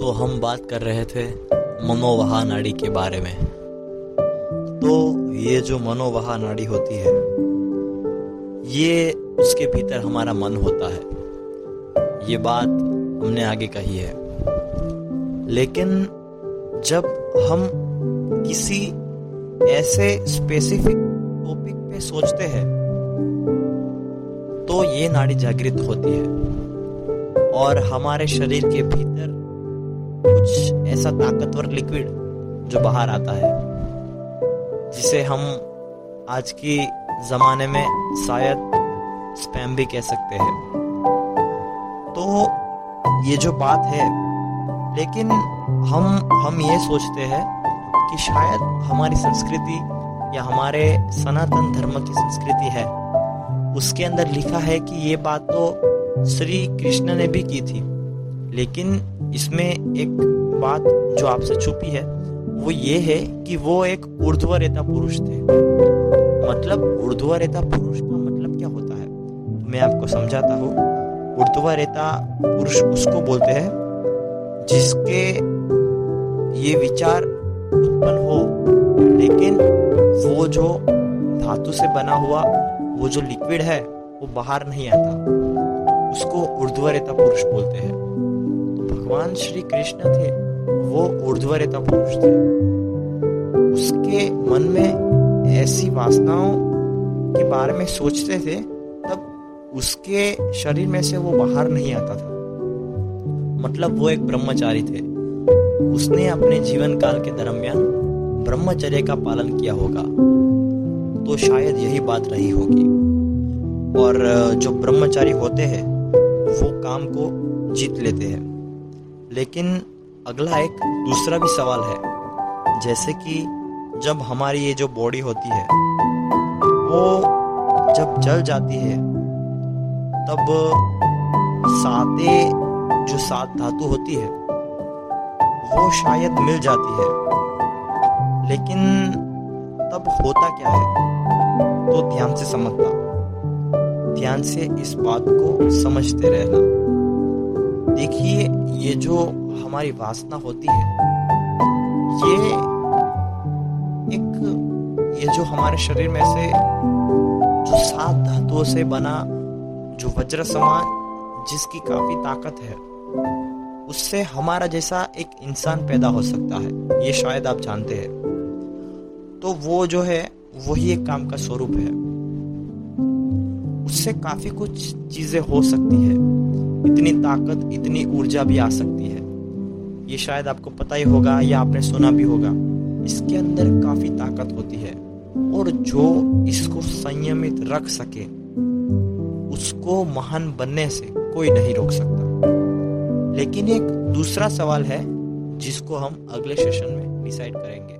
तो हम बात कर रहे थे मनोवहा नाड़ी के बारे में। तो ये जो मनोवहा नाड़ी होती है, ये उसके भीतर हमारा मन होता है। ये बात हमने आगे कही है। लेकिन जब हम किसी ऐसे स्पेसिफिक टॉपिक पे सोचते हैं तो ये नाड़ी जागृत होती है। और हमारे शरीर के भीतर कुछ ऐसा ताकतवर लिक्विड जो बाहर आता है, जिसे हम आज की जमाने में शायद स्पैम भी कह सकते हैं। तो ये जो बात है, लेकिन हम हम ये सोचते हैं कि शायद हमारी संस्कृति या हमारे सनातन धर्म की संस्कृति है। उसके अंदर लिखा है कि ये बात तो श्री कृष्ण ने भी की थी, लेकिन इसमें एक बात जो आपसे छुपी है, वो ये है कि वो एक ऊर्ध्वरेता पुरुष थे। मतलब ऊर्ध्वरेता पुरुष का मतलब क्या होता है? मैं आपको समझाता हूँ। ऊर्ध्वरेता पुरुष उसको बोलते हैं, जिसके ये विचार उत्पन्न हो, लेकिन वो जो धातु से बना हुआ, वो जो लिक्विड है, वो बाहर नहीं आता। उसको ऊर्ध्वरेता पुरुष बोलते हैं। भगवान श्री कृष्ण थे, वो ऊर्ध्वरेता पुरुष थे। उसके मन में ऐसी वासनाओं के बारे में सोचते थे, तब उसके शरीर में से वो बाहर नहीं आता था। मतलब वो एक ब्रह्मचारी थे। उसने अपने जीवन काल के दरमियान ब्रह्मचर्य का पालन किया होगा तो शायद यही बात रही होगी। और जो ब्रह्मचारी होते हैं, वो काम को जीत लेते हैं। लेकिन अगला एक दूसरा भी सवाल है। जैसे कि जब हमारी ये जो बॉडी होती है, वो जब जल जाती है, तब साते जो सात धातु होती है, वो शायद मिल जाती है। लेकिन तब होता क्या है? तो ध्यान से समझना। ध्यान से इस बात को समझते रहना। देखिए ये जो हमारी वासना होती है, ये एक, ये जो हमारे शरीर में से जो सात धातुओं से बना जो वज्र समान जिसकी काफ़ी ताकत है, उससे हमारा जैसा एक इंसान पैदा हो सकता है, ये शायद आप जानते हैं। तो वो जो है, वही एक काम का स्वरूप है। उससे काफ़ी कुछ चीज़ें हो सकती है। इतनी ताकत, इतनी ऊर्जा भी आ सकती है। ये शायद आपको पता ही होगा, या आपने सुना भी होगा, इसके अंदर काफ़ी ताकत होती है। और जो इसको संयमित रख सके, उसको महान बनने से कोई नहीं रोक सकता। लेकिन एक दूसरा सवाल है, जिसको हम अगले सेशन में डिसाइड करेंगे।